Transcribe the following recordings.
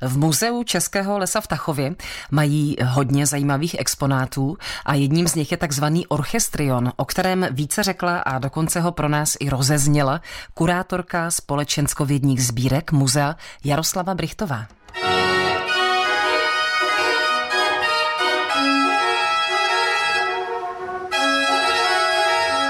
V muzeu Českého lesa v Tachově mají hodně zajímavých exponátů a jedním z nich je takzvaný orchestrion, o kterém více řekla a dokonce ho pro nás i rozezněla kurátorka společenskovědních sbírek muzea Jaroslava Brichtová.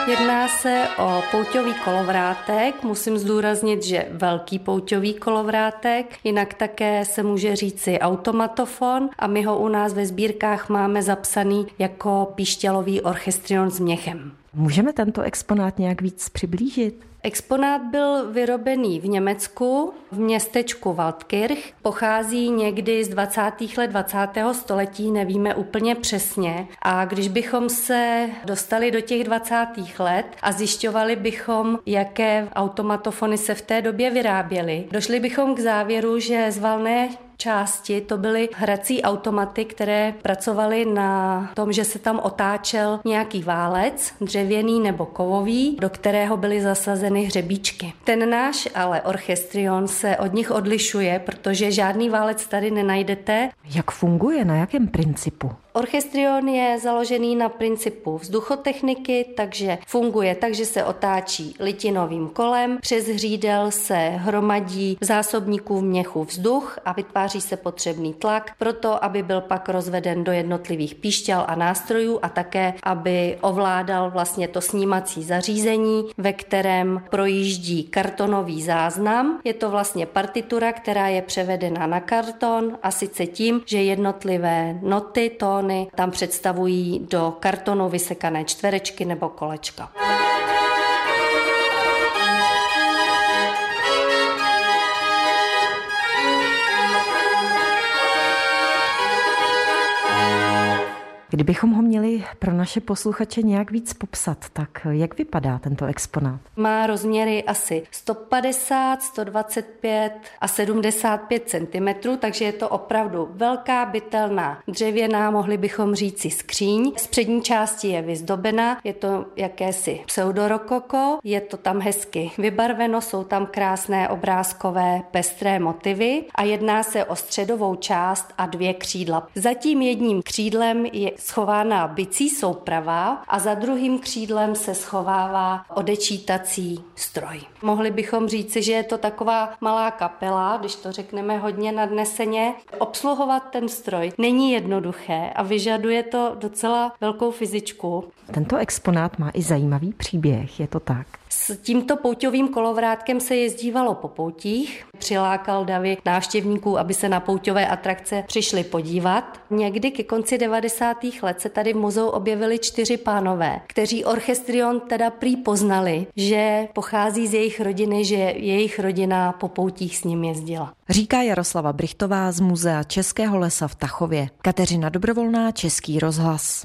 Jedná se o pouťový kolovrátek. Musím zdůraznit, že velký pouťový kolovrátek, jinak také se může říci automatofon a my ho u nás ve sbírkách máme zapsaný jako píšťalový orchestrion s měchem. Můžeme tento exponát nějak víc přiblížit? Exponát byl vyrobený v Německu, v městečku Waldkirch. Pochází někdy z 20. let 20. století, nevíme úplně přesně. A když bychom se dostali do těch 20. let a zjišťovali bychom, jaké automatofony se v té době vyráběly, došli bychom k závěru, že z valné části to byly hrací automaty, které pracovaly na tom, že se tam otáčel nějaký válec, dřevěný nebo kovový, do kterého byly zasazeny hřebíčky. Ten náš ale orchestrion se od nich odlišuje, protože žádný válec tady nenajdete. Jak funguje, na jakém principu? Orchestrion je založený na principu vzduchotechniky, takže funguje tak, že se otáčí litinovým kolem, přes hřídel se hromadí v zásobníku v měchu vzduch a vytváří se potřebný tlak, proto aby byl pak rozveden do jednotlivých píšťal a nástrojů a také, aby ovládal vlastně to snímací zařízení, ve kterém projíždí kartonový záznam. Je to vlastně partitura, která je převedena na karton a sice tím, že jednotlivé noty, tón kartony tam představují do kartonu vysekané čtverečky nebo kolečka. Kdybychom ho měli pro naše posluchače nějak víc popsat, tak jak vypadá tento exponát? Má rozměry asi 150, 125 a 75 cm, takže je to opravdu velká bytelná dřevěná, mohli bychom říci skříň. Z přední části je vyzdobena, je to jakési pseudorokoko, je to tam hezky vybarveno, jsou tam krásné obrázkové pestré motivy a jedná se o středovou část a dvě křídla. Za tím jedním křídlem je schována bicí souprava a za druhým křídlem se schovává odečítací stroj. Mohli bychom říci, že je to taková malá kapela, když to řekneme hodně nadneseně. Obsluhovat ten stroj není jednoduché a vyžaduje to docela velkou fyzičku. Tento exponát má i zajímavý příběh, je to tak? S tímto pouťovým kolovrátkem se jezdívalo po poutích. Přilákal davy návštěvníků, aby se na pouťové atrakce přišli podívat. Někdy ke konci 90. let se tady v muzeu objevili čtyři pánové, kteří orchestrion teda prý poznali, že pochází z jejich rodiny, že jejich rodina po poutích s ním jezdila. Říká Jaroslava Brichtová z Muzea Českého lesa v Tachově. Kateřina Dobrovolná, Český rozhlas.